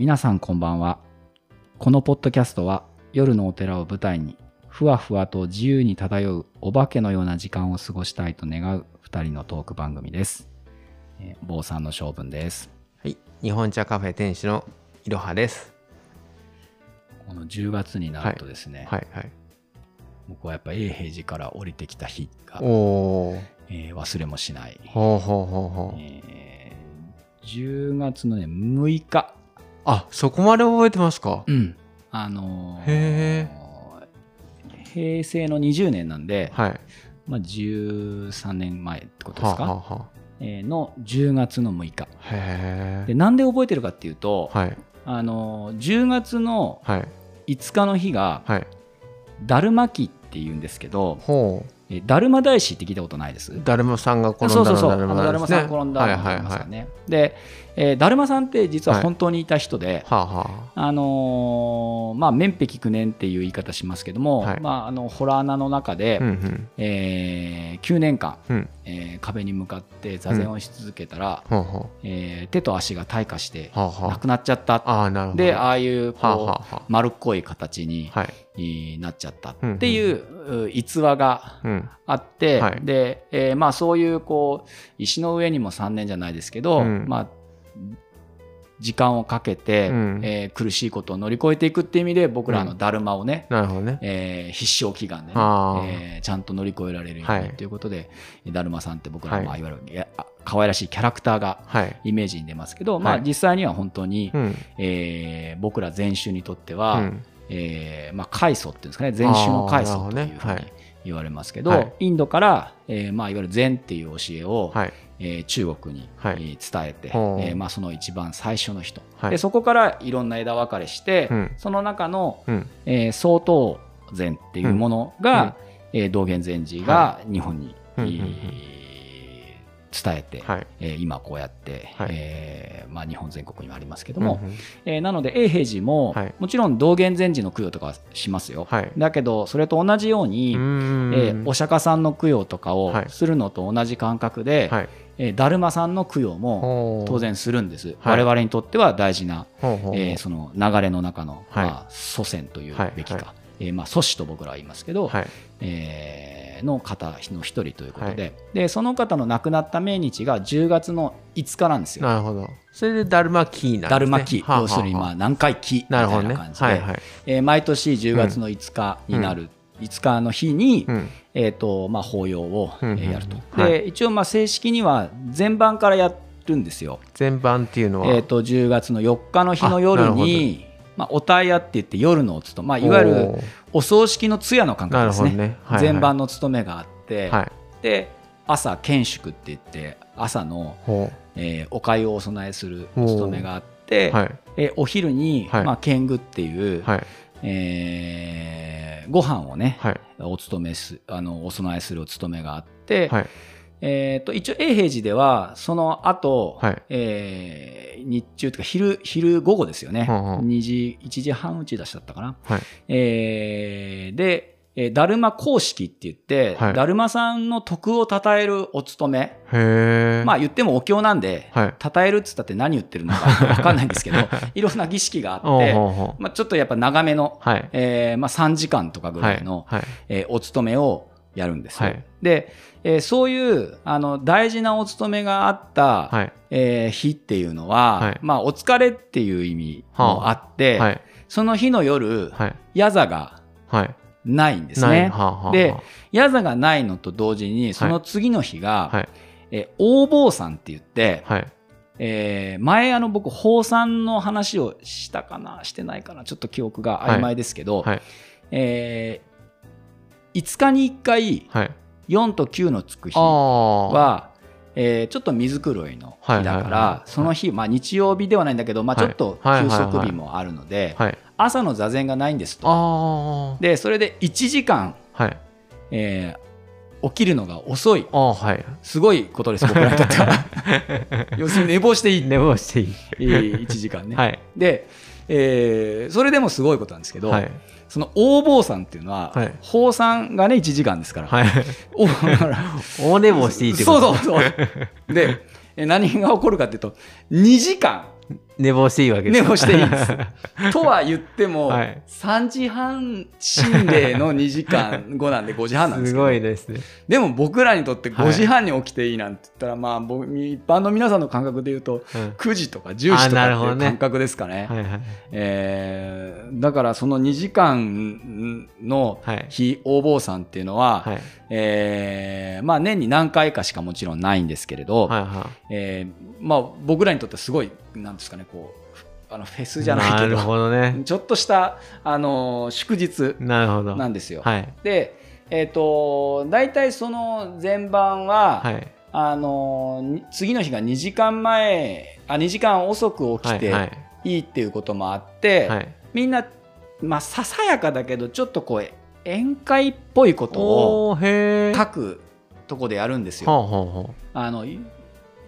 皆さんこんばんはこのポッドキャストは夜のお寺を舞台にふわふわと自由に漂うお化けのような時間を過ごしたいと願う2人のトーク番組です、えー坊さんの性分ですはい、日本茶カフェ店主のいろはです。この10月になるとですね、はいはい。僕はやっぱ永平寺から降りてきた日が、えー忘れもしない、ほうほうほうほう。えー10月のね6日あ、そこまで覚えてますか？うんあのーへ平成の20年なんで、はい。まあ、13年前ってことですか、はあ、はあはえーの10月の6日でなんで覚えてるかっていうと、え。はいあのー10月のはい5日の日がはい。だるま期っていうんですけどほえーだるま大師って聞いたことないです？う。だるまさんが転んだそうそうそうのだるま。さん転んだはいのあはいはい。りますよね、で、えーだるまさんって実は本当にいた人で、はあはあのーまあ面壁九年っていう言い方しますけども、はいまあ、あのホラー穴の中で、あ。うんうん。えー9年間、うん。えー壁に向かって座禅をし続けたら、ほうほえー手と足が退化してう。はあはなくなっちゃったあ。ああ、なるほど。ではああいうこう、あはあは丸っこい形に、あ。はい。いなっちゃったっていうう逸話がうん。あって、はいで、えーまあ、そういうこう石の上にも3年じゃないですけど、うんまあ、時間をかけて、うんえー苦しいことを乗り越えていくっていう意味で僕らのだるまをね、なるほどね。えー必勝祈願でね、えーちゃんと乗り越えられるようはいにということで、だるまさんって僕ら、はいまあ、いわゆる可愛らしいキャラクターがはい。イメージに出ますけど、まあ、はい実際には本当に、うん。えー僕ら禅宗にとってうは、ん。えーまあ、開祖っていうんですかね禅宗の開祖というふうに言われますけど、はいインドから、えーまあ、いわゆる禅っていう教えを、はい。えー中国に、はい。えー伝えて、えーまあ、その一番最初の人、はい。でそこからいろんな枝分かれして、うん。その中の、うん。えー曹洞禅っていうものが、えー道元禅師が日本に、うんうんうん。えー伝えて、はい。えー今こうやって、はい。えーまあ、日本全国にもありますけども、うんうん。えーなので永平寺も、はい。もちろん道元禅師の供養とかはしますよ、はい。だけどそれと同じように、えーお釈迦さんの供養とかをはい。するのと同じ感覚で、はい。えー達磨さんの供養も当。然するんです、はい我々にとっては大事な、ほうほうほうえーその流れの中の、はいまあ、祖先というべきか、はいはえーまあ、祖師と僕らは言いますけど、はい。えーの方の一人ということで,、でその方の亡くなった命日が10月の5日なんですよ。なるほど。それでだるまキーなんですね。だるま期、要するにまあ何回期みたない。な感じで、はいはい。えー毎年10月の5日になる、5日の日に、うん。えーとまあ、法要を、やると。うんはいで一応まあ正式には前番からやるんですよ。全般っていうのは？えー、と10月の4日の日の夜に、まあ、おたやって言って夜のお勤め、まあ、いわゆるお葬式の通夜の感覚ですねね。はいはい前番の務めがあって、はい。で朝献祝って言って朝の、ほえーお粥をお供えするお務めがあって、う。はい。えーお昼に、はいまあ、献具っていう、はい。えーご飯をね、はい。お勤めすあのお供えするお務めがあって、はい。えー、と一応永平寺ではその後、はいえー日中というか昼昼午後ですよね、うんうん2時1時半打ち出しだったかな、はい。えーで、えーだるま公式って言って、はいだるまさんの徳を称えるお務め。まあ言ってもお経なんで、はい。称えるっつったって何言ってるのか分かんないんですけど いろんな儀式があって。まあ、ちょっとやっぱ長めの、はい。えーまあ、3時間とかぐらいの、はい。えーお勤めをやるんですよ。はいで、えーそういうあの大事なお勤めがあった、はい。えー日っていうのは、はいまあ、お疲れっていう意味もあって、はい。その日の夜、はい。夜座がはい。ないんですね。はあはあで夜座がないのと同時にその次の日が、はい。えー大坊さんって言って、はい。えー前あの僕法産の話をしたかなしてないかなちょっと記憶が曖昧ですけど、はい。えー5日に1回はい。4と9のつく日。は、えーちょっと水黒いの日だから、はいはいはいその日、まあ、日曜日ではないんだけど、まあ、ちょっとはい休息日もあるので、はい。朝の座禅がないんですと。あでそれで1時間、あ。はい。えー起きるのが遅いああ、はい。すごいことです僕らにとっては 要するに寝坊していい寝坊していい。えー1時間ね、はい。で、えーそれでもすごいことなんですけど、はい。その大坊さんっていうのは、はい法産がね1時間ですから、はい。おだから大寝坊していいってことそうそうそうでえ何が起こるかっていうと2時間寝坊していいわけです寝坊していいです。とは言っても、はい3時半心霊の2時間後なんで5時半なんですすけどごいですね。でも僕らにとってはい5時半に起きていいなんて言ったら、まあ僕一般の皆さんの感覚で言うとうん9時とか10時とかっていう感覚ですかね。はいはい。えーだからその2時間のはい。非応募さんっていうのは、はい。えーまあ年に何回かしかもちろんないんですけれど、はいはえーまあ僕らにとってすごいなんですかねこうあのフェスい。じゃないけなるほどどね。ちょっとしたあの祝日なんですよ。はい。でえっ、と大体その前晩は、はい。あのに次の日が2時間前あ2時間遅く起きてはい。いいっていうこともあって、はい。みんなまあささやかだけどちょっとこう宴会っぽいことを。書くとこでやるんですよ。あのい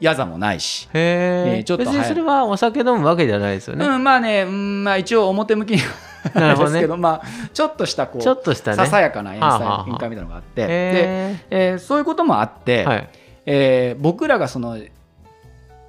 やざもないし。へえ。えーちょっと別にそれはお酒飲むわけじゃないですよね。うん、まあね、うんまあ、一応表向き なるほどねですけど、まあ、ちょっとしたこうちょっとしたね。ささやかな宴会みたいなのがあって、でへえーそういうこともあって、え。はい。えー僕らがその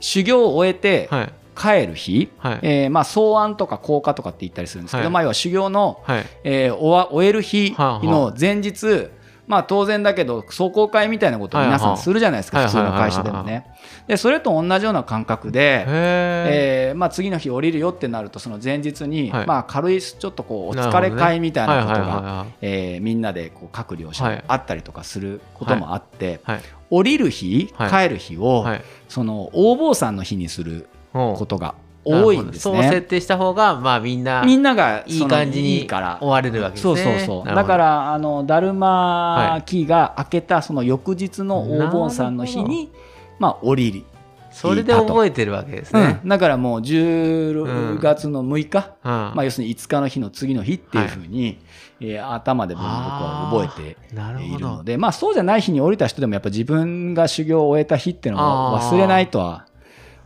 修行を終えてはい。帰る日、はい。えーまあ、草案とか降下とかって言ったりするんですけど、はいまあ、要は修行の、はい。えー終える日はあはの前日、まあ、当然だけど壮行会みたいなことを皆さんするじゃないですか、普通の会社でもね。でそれと同じような感覚で、へえ。えーまあ、次の日降りるよってなるとその前日に、はいまあ、軽いちょっとこうお疲れ会みたいなことはいがえーみんなでこう各両者はいあったりとかすることもあって、はい。降りる日、はい帰る日を、はい。その横暴さんの日にすることが多いんですなるほどそう設ね。定した方が、まあみんな、みんながいい感じにいいから終われるわけですそうね。そうそうなるほどだか、らあのだるま期が明けたその翌日の横暴さんの日にまあ降りる、それで覚えてるわけですね。うん、だからもう10月の6日、うん。まあ、要するに5日の日の次の日っていうふうに、えー頭で僕は覚えて。いるので、まあ、そうじゃない日に降りた人でもやっぱ自分が修行を終えた日っていうのは忘れないとは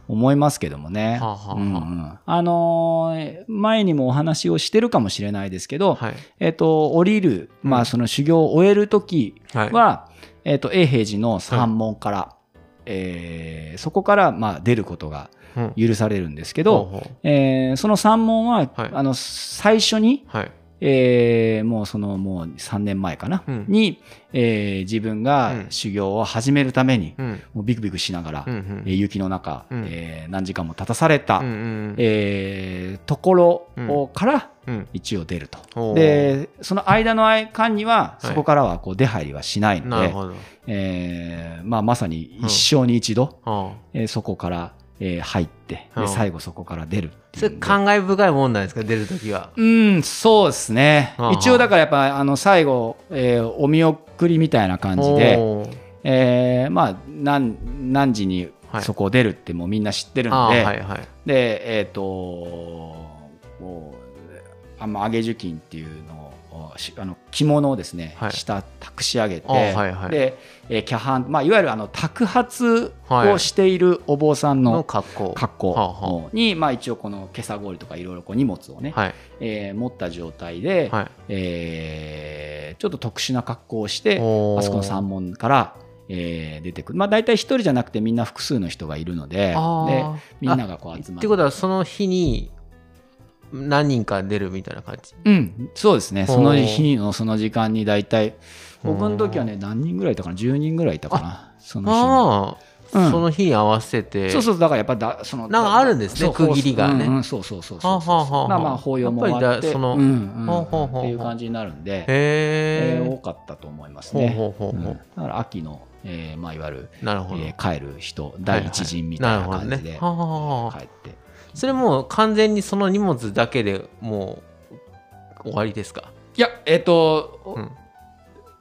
思いますけどもね。はあはあはあうんうんあのー前にもお話をしてるかもしれないですけど、はい。えっと降りる、まあ、その修行を終える時はい。は、えっと永平寺の山門から、えーそこからまあ出ることがうん許されるんですけど、その山門は、はいあの最初に、はい。えーもうそのもう3年前かな、うん。に、えー自分がうん修行を始めるために、うん。もうビクビクしながら、うんうん。えー雪の中、うん。えー何時間も立たされた、うんうん。えーところをからうん。一応出ると。でその間の間にははい。そこからはこう出入りはしないので、なるほど。えーまあ、まさに一生に一度、はあえーそこから、えー入ってうんで最後そこから出るそれ感慨深いもんなんですか、出るときは。うん、そうですね。一応だからやっぱあの最後、えーお見送りみたいな感じで、えーまあ何何時にはいそこを出るってもうみんな知ってるあんで、ーはいはい。でえっ、ともうあんま揚げ受金っていうのあの着物をですね、はい。下託し上げて、はいはい。で、えー、キャハン、まあ、いわゆるあの托髪はい。をしているお坊さんのの格好。格好に、まあ、一応この今朝氷とかいろいろこう荷物をね、はい。えー持った状態で、はい。えーちょっと特殊な格好をしてあそこの山門から、えー出てくる。まあ大体一人じゃなくてみんな複数の人がいるのであでーみんながこう集まってことは、その日に何人か出るみたいな感じ？うんそうですね。その日のその時間に大体僕の時はね何人ぐらいいたかな？10人ぐらいいたかな？そのああ、うん。その日に合わせて。日そうそうだからやっぱだそのなんかあるんですねそう区切りがね。うんうんそうそうそうそうはあはあはあまあまあ法要も終わってそのうんうんほうほうほうほう。っていう感じになるんでへえ。ーえ多。かったと思いますほうねほうほうほう。うん。だから秋のえーまあいわゆるなるほど。えー帰る人第一陣みたいな感じでね。はあはあはあ。帰ってそれもう完全にその荷物だけでもう終わりですか、いやえっとうん、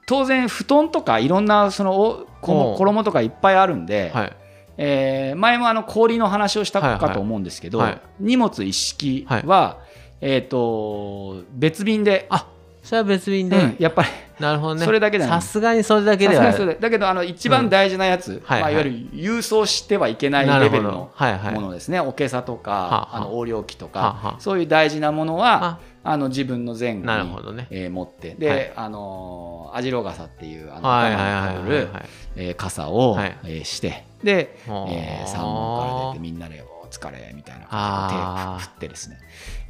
当然布団とかいろんなその衣とかいっぱいあるんではい。えー前もあの氷の話をしたはいはいかと思うんですけど、はい。荷物一式は、えっ、と別便で、あそれは別便で、うんやっぱり。なるほどね。それだけじゃないさすがにそれだけでは。だけどあの一番大事なやつ、はいまあ、いわゆる郵送してはいけないレベルのはいはい。ものですね、おけさとか、はあはあ。あの横領機とか、はそういう大事なものはああの自分の前後になるほどね。えー持ってで、はい。あのー網白傘っていうあのはいはい頭はいはい。にかぶるえー傘を、はい。えーしてで、はあえー、山門から出てみんなで疲れみたいな手を振ってですね、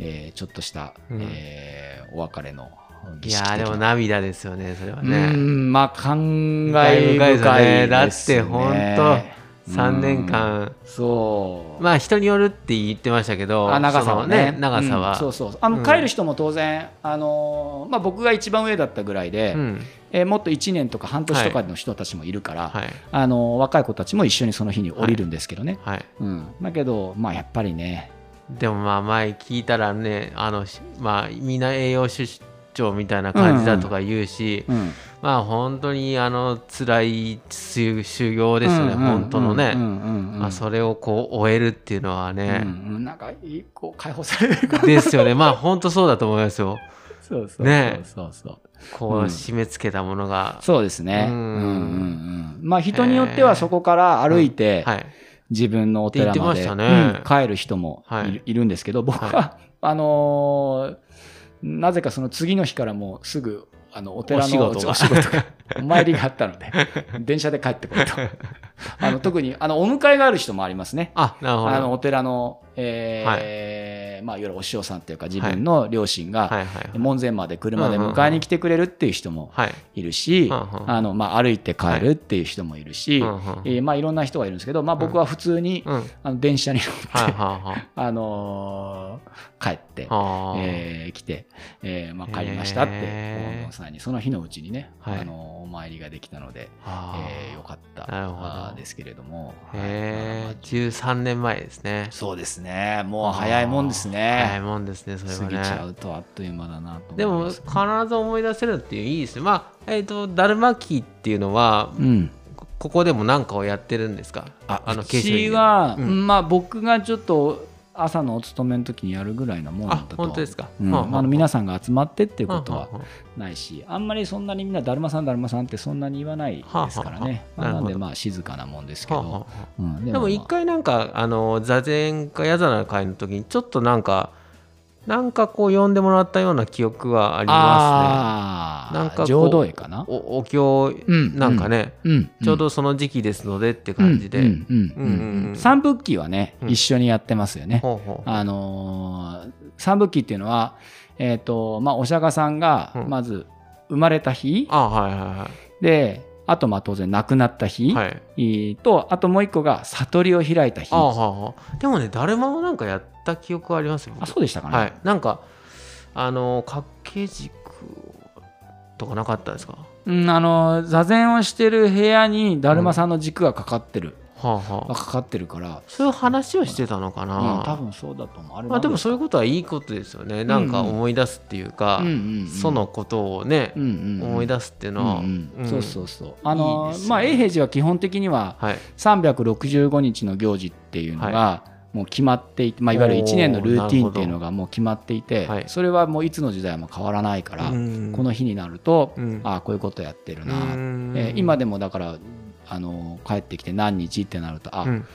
えーちょっとした、うん。えーお別れの儀いやでも涙ですよねそれはうねんまあ感慨深いですよね。だってですよねほん。と3年間。そう。まあ人によるって言ってましたけどあ長さはね。長さは、うんそうそうあの、うん。帰る人も当然、あのーまあ、僕が一番上だったぐらいで、うん。えーもっと1年とか半年とかの人たちもいるから、はい。あのー若い子たちも一緒にその日に降りるんですけどね、はい。うん、だけど、まあ、やっぱりね。でもまあ前聞いたらねあのしまあみんな栄養失調みたいな感じだとか言うし、うんまあ本当にあの辛い修修行ですよね、本当のね、うんうんうん。うんまあ、それをこう終えるっていうのはうんね、うん。なんか一個解放されるかですよね。まあ本当そうだと思いますよ。そうそうね。そうそう。こううん締め付けたものが、そうですね。ううんんうんうん。まあ人によってはそこから歩いてはい。自分のお寺まで、帰る人もいる,、はい。い、るんですけど、僕は、はあのーなぜかその次の日からもうすぐあのお寺のお仕事がお参りがあったので、電車で帰ってこいと。あの 特にあのお迎えがある人もありますね。あなるほど。あのお寺の、えーまあ、いわゆるお師匠さんというか自分の両親が、はいはい門前まで車で迎えに来てくれるっていう人もはい。いるし、あのまあ、歩いて帰るっていう人もいるし、うんうんえーまあ、いろんな人がいるんですけど、まあ、僕は普通に、うん。はいあの電車に乗って、はいはい あのー帰って、えー来て、えーまあ、帰りましたってへー。大野さんにその日のうちにね、はい。あのお参りができたので、えーよかった。なるほどですけれども、へはいえ13年前ですね。そうですね。もう早いもんです早いねもんですねそれ過ぎちゃはねうとあっという間だなとでも必ず思い出せるっていういいですね。まあえっ、とだるま期っていうのはうん。こここでも何かをやってるんですか？ああのうちは、うん。まあ僕がちょっと朝のお勤めの時にやるぐらいなもんだあと。本当ですか、うん。はあの皆さんが集まってっていうことはないしあんまりそんなにみんなだるまさんだるまさんってそんなに言わないですからね、なんでまあ静かなもんですけど、うん、ででも一まあ回なんかあの座禅か矢座の会の時にちょっとなんかなんかこう呼んでもらったような記憶はありまあーなんかこう浄土絵かな？すねおお経うんなんかね、うんちょうどその時期ですのでって感じで、うんうんうんうんうん。うん三仏記はね、うん。一緒にやってますよね、ほうほうあのー三仏記っていうのは、えーとまあ、お釈迦さんがうん。まず生まれた日、あはいはであとまあ当然亡くなった日、いはい。とあともう一個が悟りを開いた日。あはでもねだるまもなんかやった記憶ありますよ僕。あそうでしたかね、はい。なんかあの掛け軸とかなかったですか？うん、あの座禅をしてる部屋にだるまさんの軸がかかってる、はあはあかかってるから、そういう話をしてたのかな、うん、多分そうだと思う。あれまあでもそういうこことはいいことですよね。なんか思い出すっていうか、うんうんうん、そのことをね、うんうんうん。思い出すっていうのは、うんうん。うん。そうそうそう。あのね。まあ永平寺は基本的にははい。365日の行事っていうのがもう決まっていて、まあ、いわゆる1年のルーティンっていうのがもう決まっていて、はい。それはもういつの時代も変わらないから、うん。この日になると、うん。ああこういうことやってるな、うん。えー今でもだからあの帰ってきて何日ってなるとあ、うん。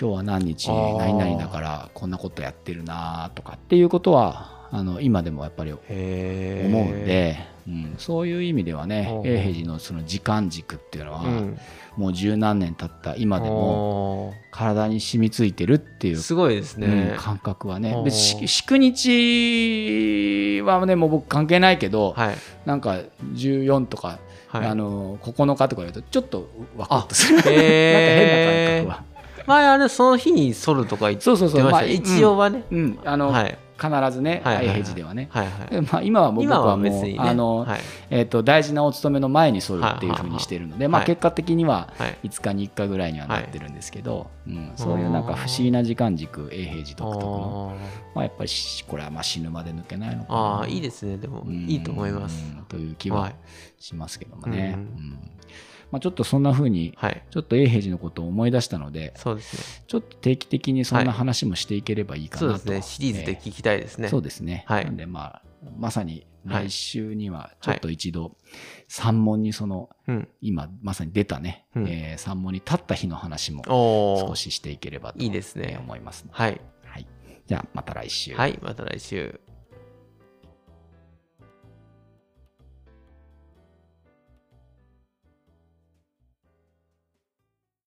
今日は何日何々だからこんなことやってるなとかっていうことはあの今でもやっぱり思へうんーで、うん、そういう意味ではね永平寺のその時間軸っていうのは、うん。もう十何年経った今でもお体に染みついてるっていうーすごいですうんね、感覚はね。祝日はねもう僕関係ないけど、はい。なんか14とか、はい。あの9日とか言うとちょっとワクッとする、なんか変な感覚は。前あれその日に剃るとか言ってそうそうそう、ました、まあ、一応はね、うん、うん。あの、はい必ずね、はいはいはい。永平寺ではね。はいはい。でまあ、今はもう僕今はもうあの、はい。えっと大事なお勤めの前に剃るっていうふうにしてるので、まあ、はい結果的にははい。5日に1回ぐらいにはなってるんですけど、うん、そういうなんか不思議な時間軸永平寺独特の、まあ、やっぱりしこれはまあ死ぬまで抜けないのかな。あーあーいいですね。でもうんいいと思います。という気ははいしますけどもね、うんうんまあ、ちょっとそんなふうにはい。ちょっと永平寺のことを思い出したのでそうですね。ちょっと定期的にそんな話もしていければいいかなと、そうですね。シリーズで聞きたいですね、そうですね。はい。なんでまあまさにはい。来週にはちょっと一度三門にそのうん。今まさに出たね、うん。えー三門に立った日の話も少ししていければといいですね。思います。はい。はい。じゃあまた来週。はい。また来週